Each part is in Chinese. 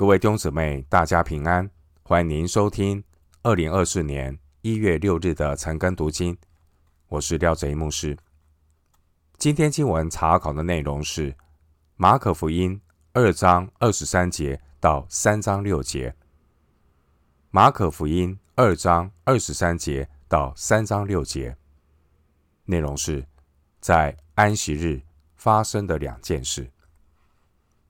各位弟兄姊妹，大家平安！欢迎您收听二零二四年一月六日的晨更读经。我是廖哲一牧师。今天经文查考的内容是马可福音二章二十三节到三章六节。马可福音二章二十三节到三章六节，内容是在安息日发生的两件事。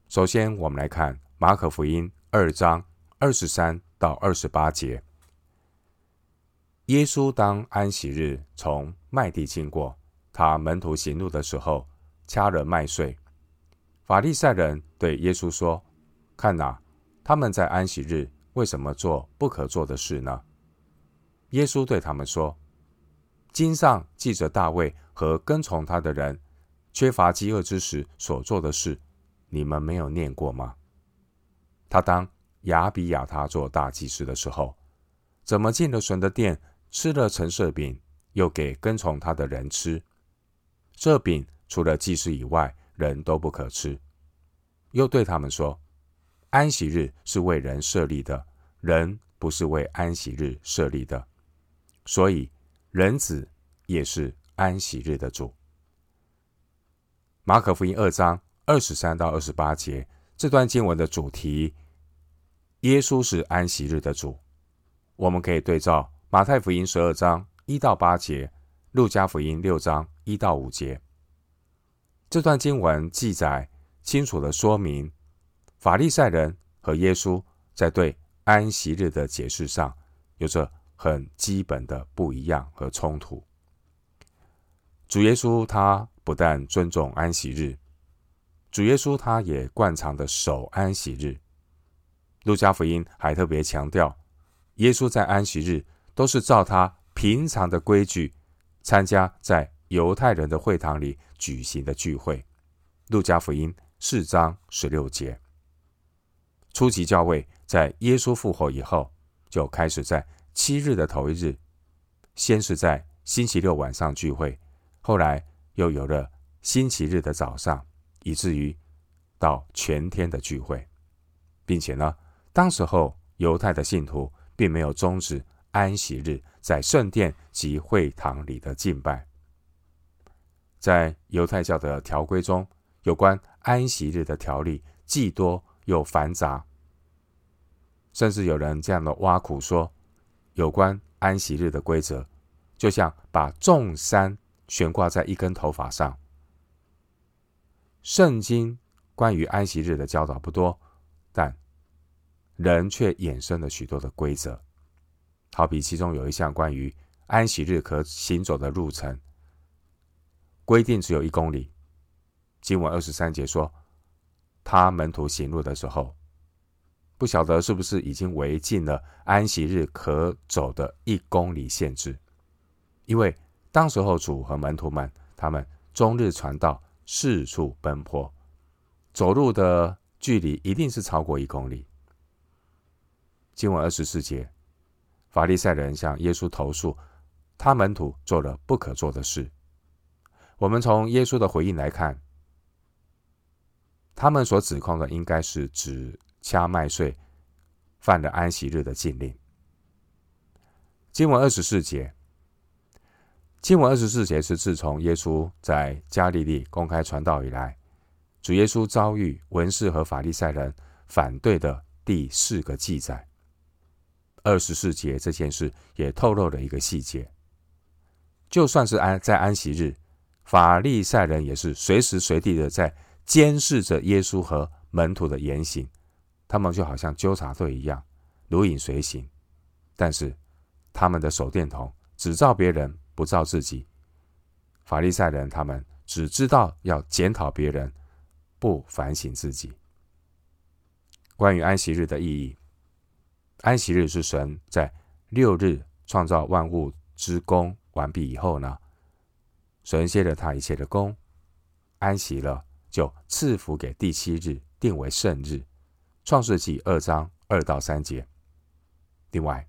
首先，我们来看。马可福音二章二十三到二十八节，耶稣当安息日从麦地经过，他门徒行路的时候，掐了麦穗。法利赛人对耶稣说：“看哪，他们在安息日为什么做不可做的事呢？”耶稣对他们说：“经上记着大卫和跟从他的人缺乏饥饿之时所做的事，你们没有念过吗？”他当亚比亚他做大祭司的时候，怎么进了神的殿，吃了陈设饼，又给跟从他的人吃？这饼除了祭司以外，人都不可吃。又对他们说：安息日是为人设立的，人不是为安息日设立的。所以人子也是安息日的主。马可福音二章二十三到二十八节。这段经文的主题，耶稣是安息日的主。我们可以对照马太福音十二章一到八节，路加福音六章一到五节。这段经文记载清楚地说明，法利赛人和耶稣在对安息日的解释上有着很基本的不一样和冲突。主耶稣他不但尊重安息日。主耶稣他也惯常的守安息日。路加福音还特别强调，耶稣在安息日都是照他平常的规矩参加在犹太人的会堂里举行的聚会。路加福音四章十六节。初期教会在耶稣复活以后，就开始在七日的头一日，先是在星期六晚上聚会，后来又有了星期日的早上。以至于到全天的聚会，并且呢，当时候犹太的信徒并没有终止安息日在圣殿及会堂里的敬拜。在犹太教的条规中，有关安息日的条例既多又繁杂，甚至有人这样的挖苦说，有关安息日的规则，就像把重山悬挂在一根头发上。圣经关于安息日的教导不多，但人却衍生了许多的规则。好比其中有一项关于安息日可行走的路程，规定只有一公里。经文二十三节说，他门徒行路的时候，不晓得是不是已经违禁了安息日可走的一公里限制，因为当时候主和门徒们他们终日传道。四处奔波，走路的距离一定是超过一公里。经文二十四节，法利赛人向耶稣投诉，他门徒做了不可做的事。我们从耶稣的回应来看，他们所指控的应该是指掐麦穗，犯了安息日的禁令。经文二十四节。经文二十四节是自从耶稣在加利利公开传道以来，主耶稣遭遇文士和法利赛人反对的第四个记载。二十四节这件事也透露了一个细节：就算是安在安息日，法利赛人也是随时随地的在监视着耶稣和门徒的言行，他们就好像纠察队一样，如影随形。但是他们的手电筒只照别人。不照自己，法利赛人他们只知道要检讨别人，不反省自己。关于安息日的意义，安息日是神在六日创造万物之功完毕以后呢，神歇了他一切的工，安息了，就赐福给第七日，定为圣日。创世纪二章二到三节。另外，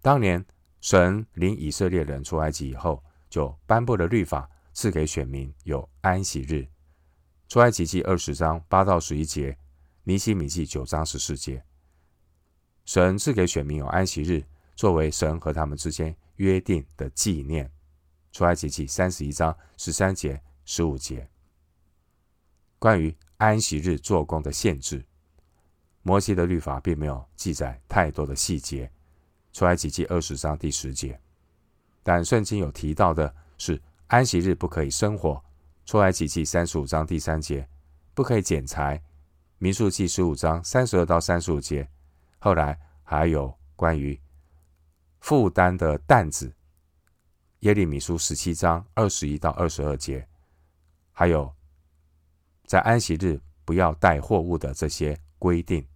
当年。神领以色列人出埃及以后，就颁布了律法，赐给选民有安息日。出埃及记二十章八到十一节尼希米记九章十四节，神赐给选民有安息日，作为神和他们之间约定的纪念。出埃及记三十一章十三节、十五节，关于安息日做工的限制，摩西的律法并没有记载太多的细节。出埃及记二十章第十节，但圣经有提到的是安息日不可以生火。出埃及记三十五章第三节，不可以剪裁。民数记十五章三十二到三十五节，后来还有关于负担的担子。耶利米书十七章二十一到二十二节，还有在安息日不要带货物的这些规定。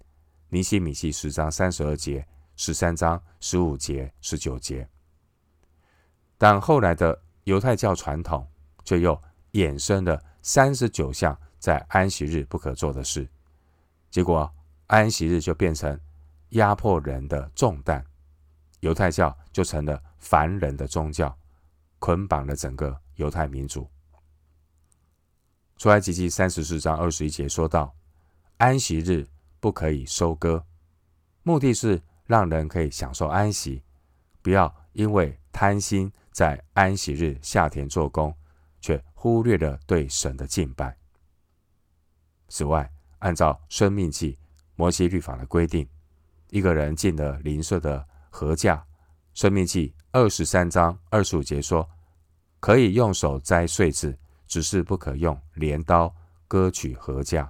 尼西米记十章三十二节、十三章十五节、十九节。但后来的犹太教传统却又衍生了三十九项在安息日不可做的事，结果安息日就变成压迫人的重担，犹太教就成了凡人的宗教。捆绑了整个犹太民族。出埃及记三十四章二十一节说道：“安息日不可以收割，目的是让人可以享受安息，不要因为贪心在安息日下田做工，却忽略了对神的敬拜。”此外，按照生命记摩西律法的规定，一个人进了邻舍的禾稼，申命记二十三章二十五节说。可以用手摘穗子，只是不可用镰刀割取禾稼。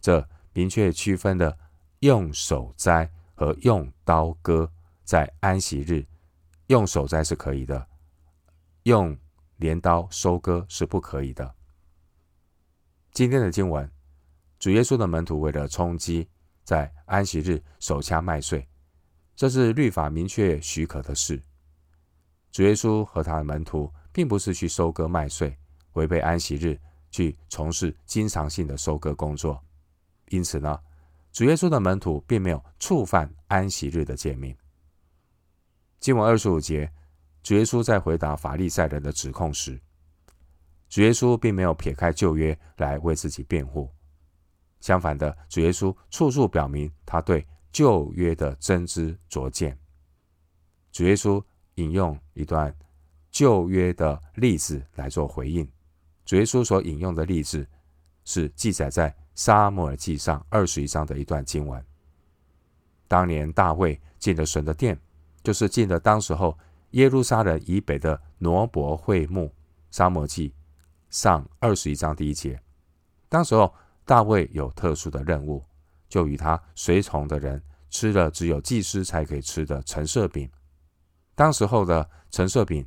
这明确区分了用手摘和用刀割。在安息日，用手摘是可以的，用镰刀收割是不可以的。今天的经文，主耶稣的门徒为了冲击，在安息日手掐麦穗，这是律法明确许可的事。主耶稣和他的门徒。并不是去收割麦穗，违背安息日去从事经常性的收割工作。因此呢，主耶稣的门徒并没有触犯安息日的诫命。经文二十五节，主耶稣在回答法利赛人的指控时，主耶稣并没有撇开旧约来为自己辩护。相反的，主耶稣处处表明他对旧约的真知灼见。主耶稣引用一段。旧约的例子来做回应，主耶稣所引用的例子是记载在撒母耳记上二十一章的一段经文。当年大卫进了神的殿，就是进了当时候耶路撒冷以北的挪伯会幕。撒母耳记上二十一章第一节，当时候大卫有特殊的任务，就与他随从的人吃了只有祭司才可以吃的橙色饼。当时候的橙色饼。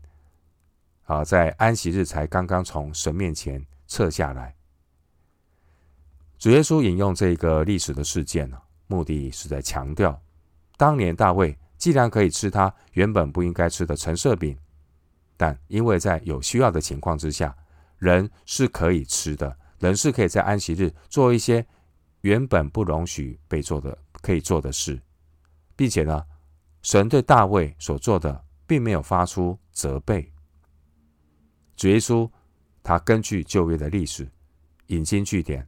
啊，在安息日才刚刚从神面前撤下来。主耶稣引用这个历史的事件呢，目的是在强调，当年大卫既然可以吃他原本不应该吃的橙色饼，但因为在有需要的情况之下，人是可以吃的，人是可以在安息日做一些原本不容许被做的可以做的事，并且呢，神对大卫所做的并没有发出责备。主耶稣，他根据旧约的历史引经据典，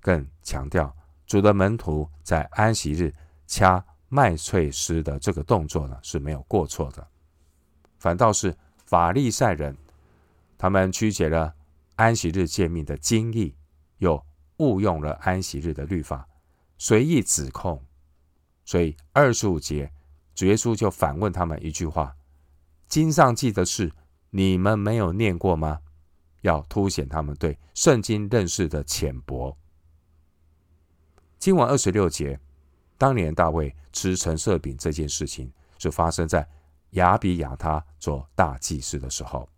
更强调主的门徒在安息日掐麦穗丝的这个动作呢，是没有过错的。反倒是法利赛人，他们曲解了安息日诫命的精义，又误用了安息日的律法，随意指控。所以二十五节，主耶稣就反问他们一句话：经上记的是。你们没有念过吗？要凸显他们对圣经认识的浅薄。经文二十六节，当年大卫吃陈设饼这件事情，是发生在亚比亚他做大祭司的时候。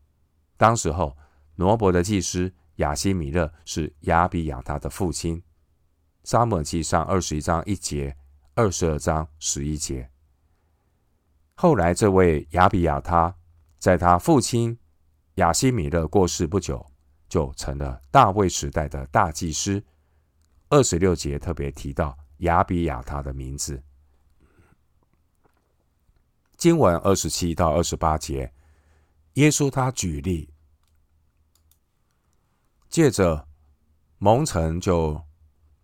当时候，挪伯的祭司亚西米勒是亚比亚他的父亲。撒母记上二十一章一节，二十二章十一节。后来，这位亚比亚他。在他父亲亚西米勒过世不久，就成了大卫时代的大祭司。二十六节特别提到亚比亚他的名字。经文二十七到二十八节，耶稣他举例，借着蒙尘就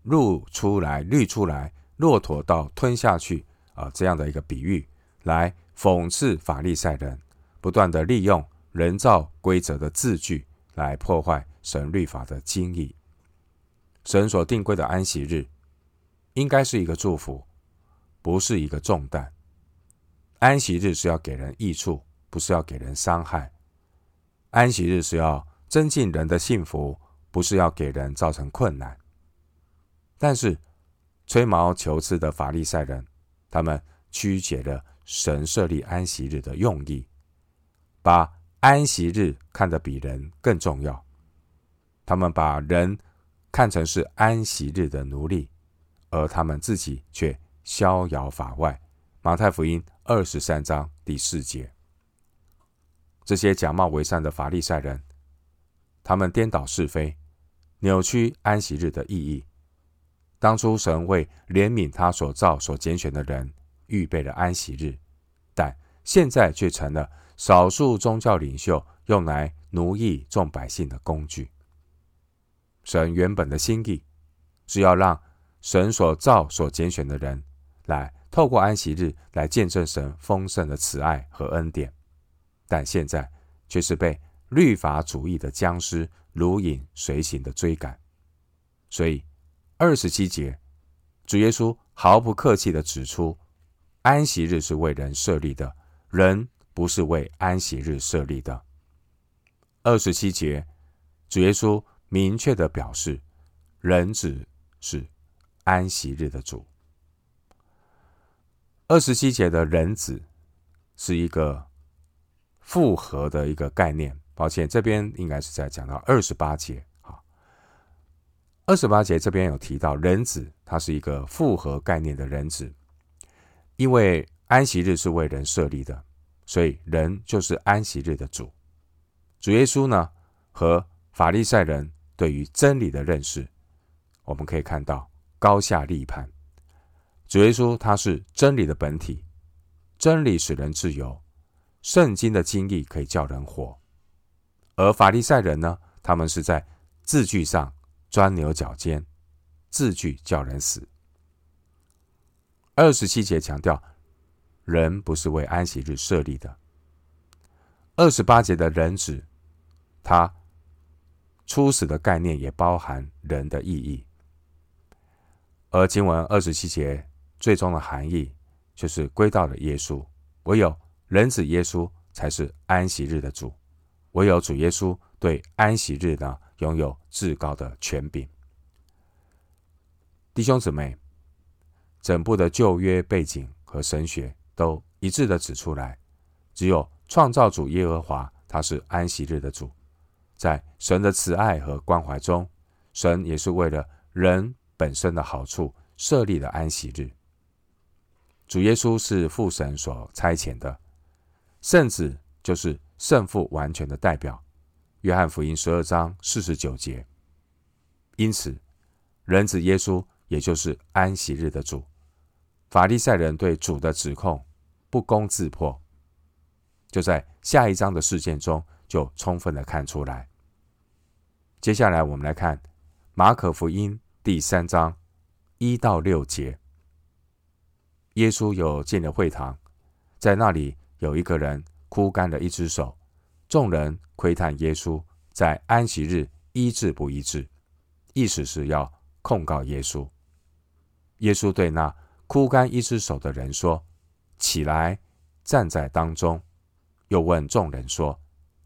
露出来、滤出来，骆驼到吞下去啊，这样的一个比喻，来讽刺法利赛人不断的利用人造规则的字句来破坏神律法的精义。神所定规的安息日，应该是一个祝福，不是一个重担。安息日是要给人益处，不是要给人伤害。安息日是要增进人的幸福，不是要给人造成困难。但是，吹毛求疵的法利赛人，他们曲解了神设立安息日的用意，把安息日看得比人更重要。他们把人看成是安息日的奴隶，而他们自己却逍遥法外。马太福音二十三章第四节。这些假冒为善的法利赛人，他们颠倒是非，扭曲安息日的意义。当初神为怜悯他所造、所拣选的人，预备了安息日，但现在却成了少数宗教领袖用来奴役众百姓的工具。神原本的心意是要让神所造、所拣选的人来透过安息日来见证神丰盛的慈爱和恩典。但现在却是被律法主义的僵尸如影随形的追赶，所以二十七节，主耶稣毫不客气地指出，安息日是为人设立的，人不是为安息日设立的。二十七节，主耶稣明确地表示，人子是安息日的主。二十七节的人子是一个。复合的一个概念，抱歉，这边应该是在讲到二十八节啊。二十八节这边有提到人子，他是一个复合概念的人子，因为安息日是为人设立的，所以人就是安息日的主。主耶稣呢，和法利赛人对于真理的认识，我们可以看到高下立判。主耶稣他是真理的本体，真理使人自由。圣经的经义可以叫人活，而法利赛人呢？他们是在字句上钻牛角尖，字句叫人死。二十七节强调，人不是为安息日设立的。二十八节的人子，他初始的概念也包含人的意义，而经文二十七节最终的含义，就是归到了耶稣，唯有。人子耶稣才是安息日的主，唯有主耶稣对安息日呢拥有至高的权柄。弟兄姊妹，整部的旧约背景和神学都一致的指出来，只有创造主耶和华他是安息日的主，在神的慈爱和关怀中，神也是为了人本身的好处设立了安息日。主耶稣是父神所差遣的。圣子就是胜负完全的代表，约翰福音十二章四十九节。因此，人子耶稣也就是安息日的主。法利赛人对主的指控不攻自破，就在下一章的事件中就充分的看出来。接下来，我们来看马可福音第三章一到六节。耶稣有进了会堂，在那里。有一个人枯干了一只手，众人窥探耶稣在安息日医治不医治，意思是要控告耶稣。耶稣对那枯干一只手的人说：“起来，站在当中。”又问众人说：“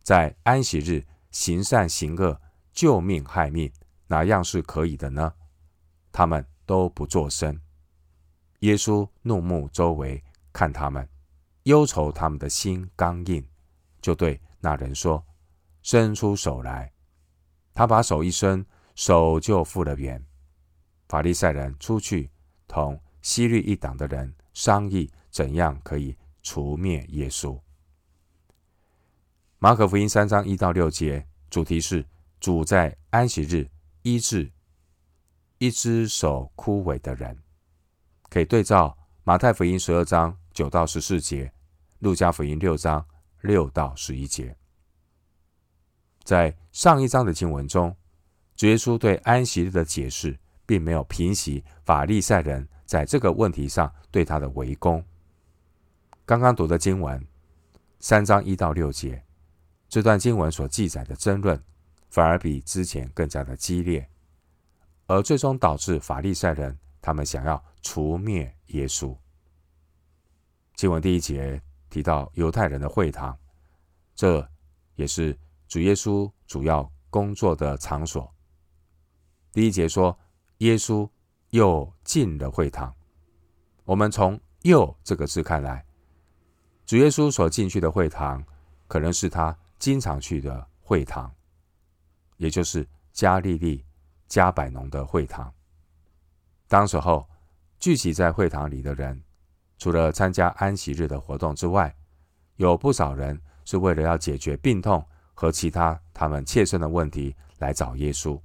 在安息日行善行恶、救命害命，哪样是可以的呢？”他们都不作声。耶稣怒目周围看他们。忧愁他们的心刚硬，就对那人说：“伸出手来。”他把手一伸，手就复了原。法利赛人出去同希律一党的人商议，怎样可以除灭耶稣。马可福音三章一到六节，主题是主在安息日医治一只手枯萎的人，可以对照马太福音十二章九到十四节。路加福音六章六到十一节，在上一章的经文中，主耶稣对安息日的解释并没有平息法利赛人在这个问题上对他的围攻。刚刚读的经文三章一到六节，这段经文所记载的争论，反而比之前更加的激烈，而最终导致法利赛人他们想要除灭耶稣。经文第一节提到犹太人的会堂，这也是主耶稣主要工作的场所。第一节说，耶稣又进了会堂。我们从“又”这个字看来。主耶稣所进去的会堂，可能是他经常去的会堂，也就是加利利迦百农的会堂。当时候聚集在会堂里的人，除了参加安息日的活动之外，有不少人是为了要解决病痛和其他他们切身的问题来找耶稣。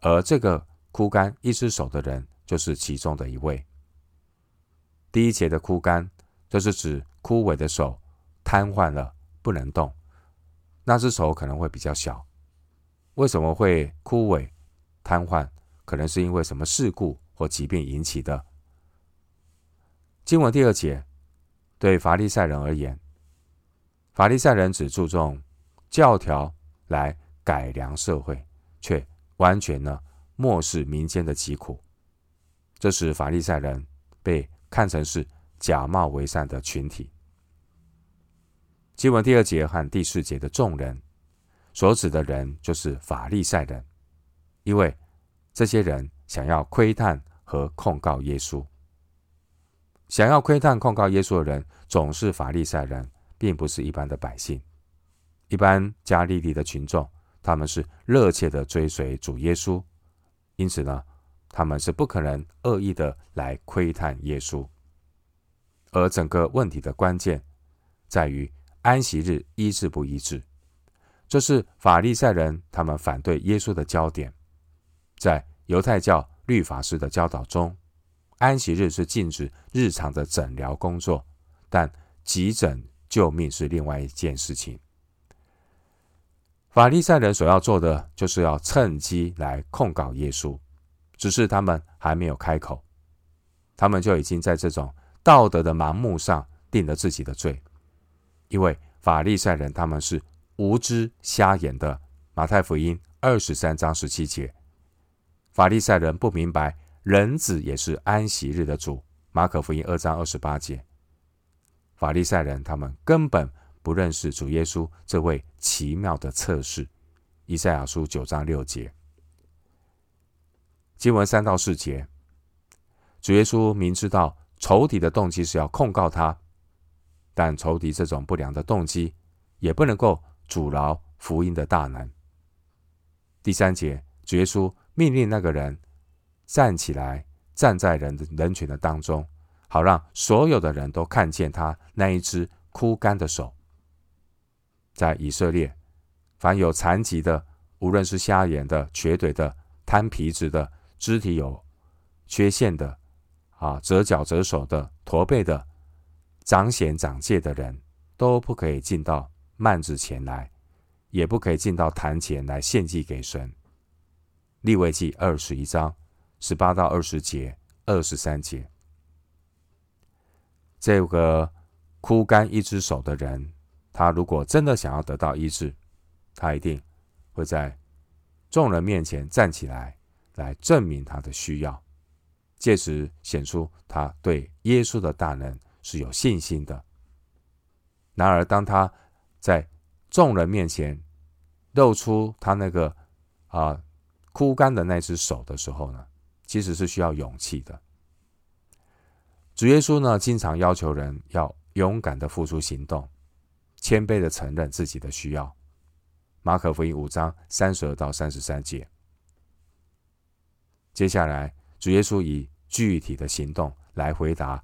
而这个枯干一只手的人，就是其中的一位。第一节的枯干，就是指枯萎的手瘫痪了，不能动。那只手可能会比较小。为什么会枯萎、瘫痪？可能是因为什么事故或疾病引起的。经文第二节，对法利赛人而言，法利赛人只注重教条来改良社会，却完全呢漠视民间的疾苦。这使法利赛人被看成是假冒为善的群体。经文第二节和第四节的众人所指的人就是法利赛人，因为这些人想要窥探和控告耶稣。想要窥探控告耶稣的人总是法利赛人，并不是一般的百姓。一般加利利的群众，他们是热切的追随主耶稣，因此呢，他们是不可能恶意的来窥探耶稣。而整个问题的关键在于。安息日医治不医治，这是法利赛人他们反对耶稣的焦点。在犹太教律法师的教导中，安息日是禁止日常的诊疗工作，但急诊救命是另外一件事情。法利赛人所要做的，就是要趁机来控告耶稣，只是他们还没有开口，他们就已经在这种道德的盲目上定了自己的罪。因为法利赛人他们是无知瞎眼的，马太福音二十三章十七节，法利赛人不明白人子也是安息日的主，马可福音二章二十八节，法利赛人他们根本不认识主耶稣这位奇妙的测试，以赛亚书九章六节，经文三到四节，主耶稣明知道仇敌的动机是要控告他。但仇敌这种不良的动机，也不能够阻挠福音的大能。第三节，主耶稣命令那个人站起来，站在人人群的当中，好让所有的人都看见他那一只枯干的手。在以色列，凡有残疾的，无论是瞎眼的、瘸腿的、瘫皮子的、肢体有缺陷的、啊折脚折手的、驼背的。长癬长疥的人都不可以进到幔子前来，也不可以进到坛前来献祭给神。利未记二十一章十八到二十节、二十三节，这个枯干一只手的人，他如果真的想要得到医治，他一定会在众人面前站起来，来证明他的需要，借此显出他对耶稣的大能。是有信心的。然而，当他在众人面前露出他那个啊枯干的那只手的时候呢，其实是需要勇气的。主耶稣呢，经常要求人要勇敢的付出行动，谦卑的承认自己的需要。马可福音五章三十二到三十三节。接下来，主耶稣以具体的行动来回答。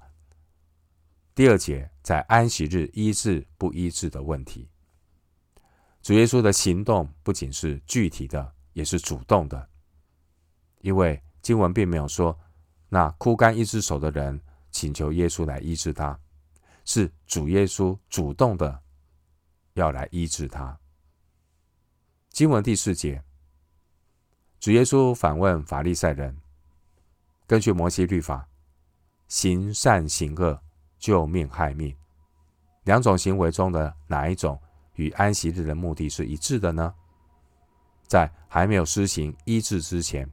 第二节，在安息日医治不医治的问题，主耶稣的行动不仅是具体的，也是主动的。因为经文并没有说，那枯干一只手的人请求耶稣来医治他，是主耶稣主动的要来医治他。经文第四节，主耶稣反问法利赛人：根据摩西律法，行善行恶、救命害命，两种行为中的哪一种与安息日的目的是一致的呢？在还没有施行医治之前，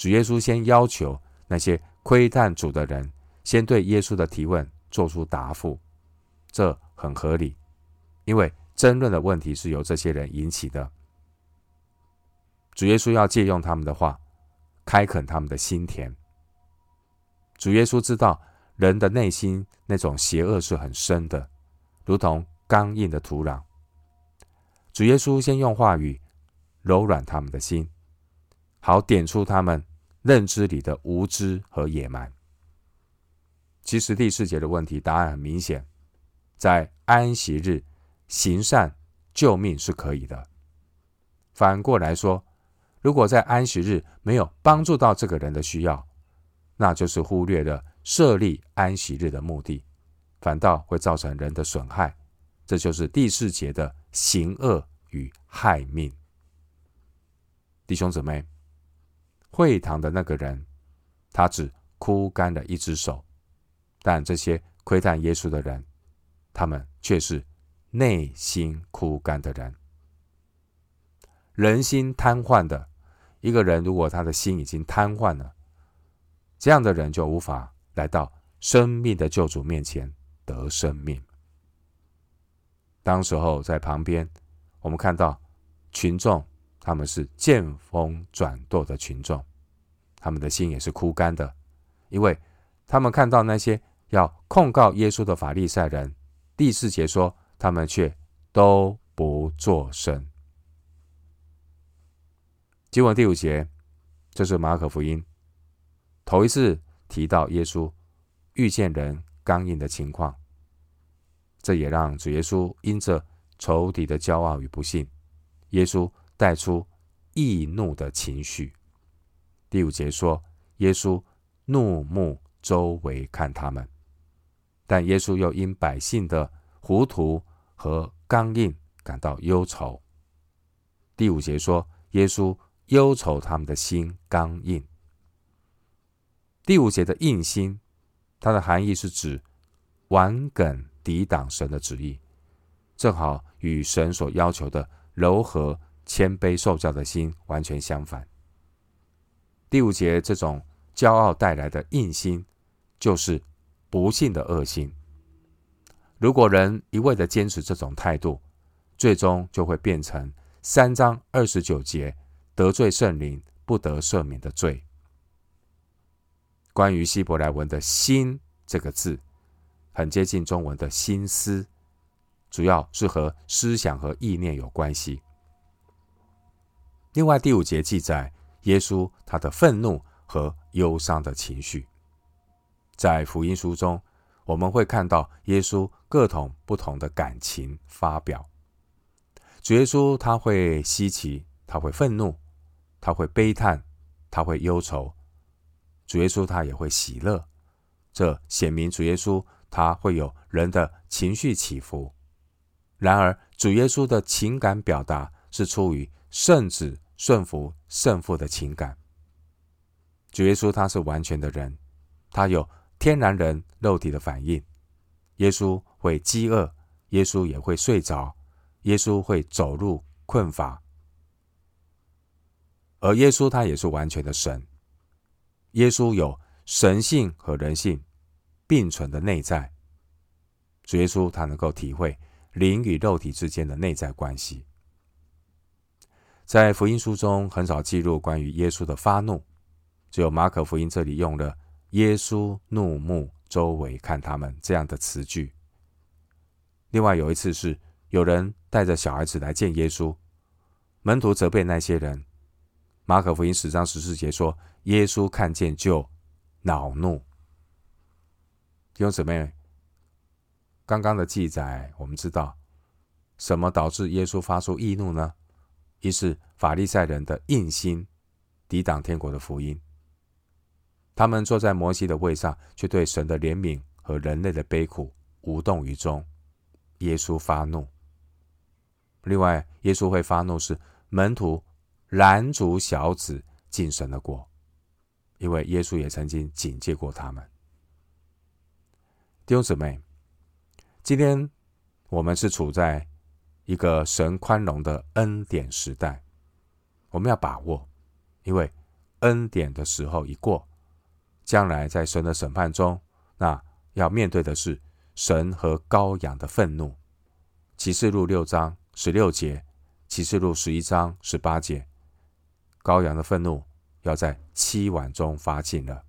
主耶稣先要求那些窥探主的人先对耶稣的提问做出答复，这很合理，因为争论的问题是由这些人引起的。主耶稣要借用他们的话，开垦他们的心田。主耶稣知道人的内心那种邪恶是很深的，如同刚硬的土壤。主耶稣先用话语。柔软他们的心，好点出他们认知里的无知和野蛮。其实第四节的问题答案很明显，在安息日行善救命是可以的。反过来说，如果在安息日没有帮助到这个人的需要，那就是忽略了设立安息日的目的，反倒会造成人的损害。这就是第四节的行恶与害命。弟兄姊妹，会堂的那个人，他只枯干了一只手，但这些窥探耶稣的人，他们却是内心枯干的人。人心瘫痪的一个人，如果他的心已经瘫痪了，这样的人就无法来到生命的救主面前得生命。当时候在旁边，我们看到群众。他们是见风转舵的群众，他们的心也是枯干的，因为他们看到那些要控告耶稣的法利赛人，第四节说他们却都不作声。经文第五节，这是马可福音头一次提到耶稣遇见人刚硬的情况，这也让主耶稣因着仇敌的骄傲与不信，耶稣。带出易怒的情绪。第五节说，耶稣怒目周围看他们，但耶稣又因百姓的糊涂和刚硬感到忧愁。第五节说，耶稣忧愁他们的心刚硬。第五节的硬心，它的含义是指顽梗抵挡神的旨意，正好与神所要求的柔和。谦卑受教的心完全相反。第五节这种骄傲带来的硬心，就是不幸的恶心。如果人一味的坚持这种态度，最终就会变成三章二十九节得罪圣灵不得赦免的罪。关于希伯来文的“心”这个字，很接近中文的心思，主要是和思想和意念有关系。另外，第五节记载耶稣他的愤怒和忧伤的情绪，在福音书中，我们会看到耶稣各种不同的感情发表。主耶稣他会稀奇，他会愤怒，他会悲叹，他会忧愁。主耶稣他也会喜乐，这显明主耶稣他会有人的情绪起伏。然而，主耶稣的情感表达是出于。圣子顺服圣父的情感。主耶稣他是完全的人，他有天然人肉体的反应。耶稣会饥饿，耶稣也会睡着，耶稣会走入困乏。而耶稣他也是完全的神。耶稣有神性和人性并存的内在。主耶稣他能够体会灵与肉体之间的内在关系。在福音书中很少记录关于耶稣的发怒，只有马可福音这里用了“耶稣怒目周围看他们”这样的词句。另外有一次是有人带着小孩子来见耶稣，门徒责备那些人。马可福音十章十四节说，耶稣看见就恼怒。弟兄姊妹，刚刚的记载我们知道，什么导致耶稣发出易怒呢？一是法利赛人的硬心，抵挡天国的福音。他们坐在摩西的位上，却对神的怜悯和人类的悲苦无动于衷。耶稣发怒。另外，耶稣会发怒是门徒拦阻小子进神的国。因为耶稣也曾经警戒过他们。弟兄姊妹，今天我们是处在一个神宽容的恩典时代，我们要把握，因为恩典的时候一过，将来在神的审判中，那要面对的是神和羔羊的愤怒。启示录六章十六节，启示录十一章十八节，羔羊的愤怒要在七晚中发尽了。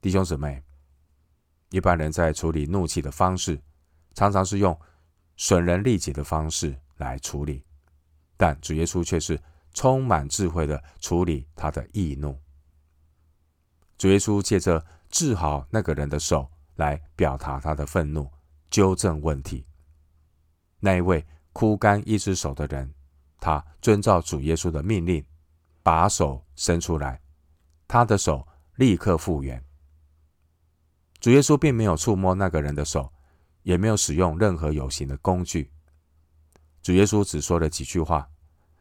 弟兄姊妹，一般人在处理怒气的方式，常常是用损人利己的方式来处理，但主耶稣却是充满智慧的处理他的易怒。主耶稣借着治好那个人的手来表达他的愤怒，纠正问题。那一位枯干一只手的人，他遵照主耶稣的命令，把手伸出来，他的手立刻复原。主耶稣并没有触摸那个人的手，也没有使用任何有形的工具。主耶稣只说了几句话，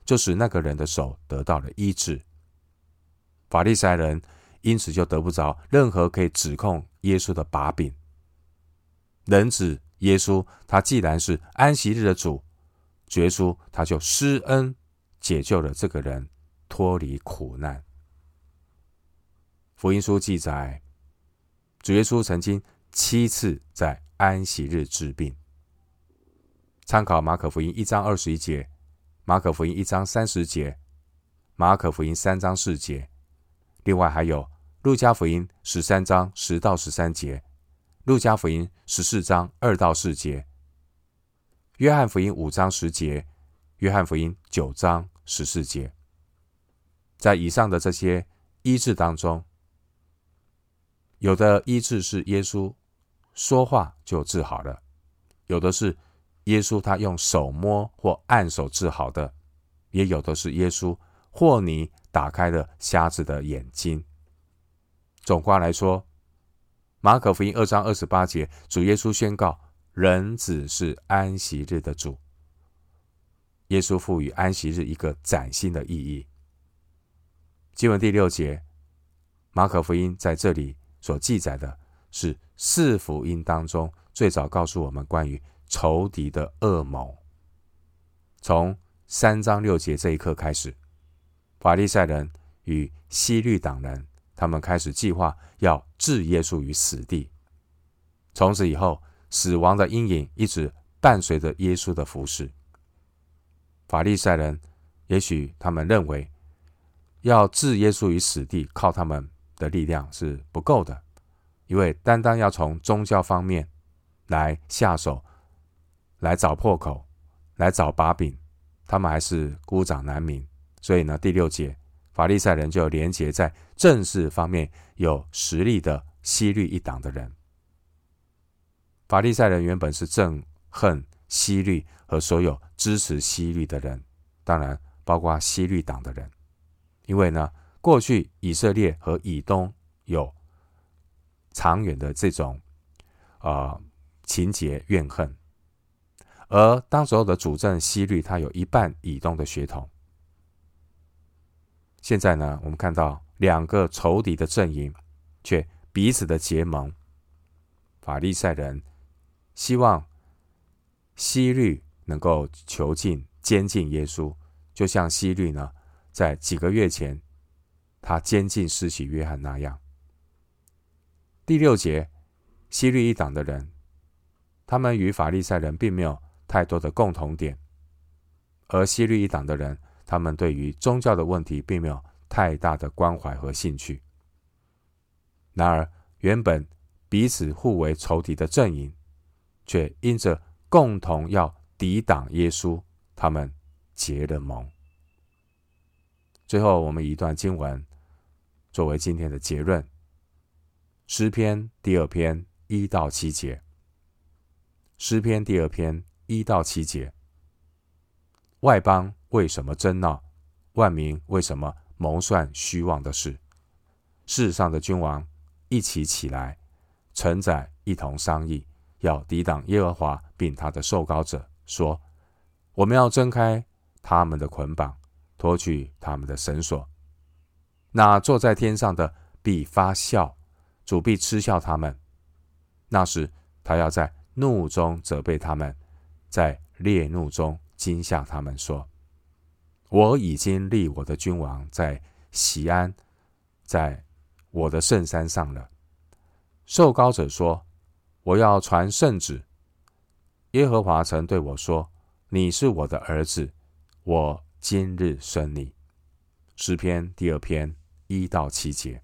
就使那个人的手得到了医治。法利赛人因此就得不着任何可以指控耶稣的把柄。人子。耶稣他既然是安息日的主，主耶稣他就施恩解救了这个人脱离苦难。福音书记载，主耶稣曾经七次在安息日治病。参考马可福音一章二十一节、马可福音一章三十节、马可福音三章四节，另外还有路加福音十三章十到十三节。路加福音十四章二到四节，约翰福音五章十节，约翰福音九章十四节，在以上的这些医治当中，有的医治是耶稣说话就治好了，有的是耶稣他用手摸或按手治好的，也有的是耶稣或你打开了瞎子的眼睛。总括来说。马可福音二章二十八节，主耶稣宣告：“人子是安息日的主。”耶稣赋予安息日一个崭新的意义。经文第六节，马可福音在这里所记载的是四福音当中最早告诉我们关于仇敌的恶谋。从三章六节这一刻开始，法利赛人与希律党人。他们开始计划要置耶稣于死地。从此以后，死亡的阴影一直伴随着耶稣的服侍。法利赛人也许他们认为，要置耶稣于死地，靠他们的力量是不够的，因为单单要从宗教方面来下手，来找破口，来找把柄，他们还是孤掌难鸣。所以呢，第六节。法利赛人就连结在政事方面有实力的希律一党的人。法利赛人原本是憎恨希律和所有支持希律的人，当然包括希律党的人，因为呢，过去以色列和以东有长远的这种、呃、情结怨恨，而当时候的主政希律，他有一半以东的血统。现在呢，我们看到两个仇敌的阵营，却彼此的结盟。法利赛人希望希律能够囚禁、监禁耶稣，就像希律呢，在几个月前他监禁施洗约翰那样。第六节，希律一党的人，他们与法利赛人并没有太多的共同点，而希律一党的人。他们对于宗教的问题并没有太大的关怀和兴趣。然而，原本彼此互为仇敌的阵营，却因着共同要抵挡耶稣，他们结了盟。最后，我们以一段经文作为今天的结论：诗篇第二篇一到七节。诗篇第二篇一到七节，外邦。为什么争闹？万民为什么谋算虚妄的事？世上的君王一起起来，臣宰一同商议，要抵挡耶和华并他的受膏者，说：我们要挣开他们的捆绑，脱去他们的绳索。那坐在天上的必发笑，主必嗤笑他们。那时，他要在怒中责备他们，在烈怒中惊吓他们，说：“我已经立我的君王在西安，在我的圣山上了。”受膏者说：“我要传圣旨。”耶和华曾对我说：“你是我的儿子，我今日生你。”诗篇第二篇一到七节。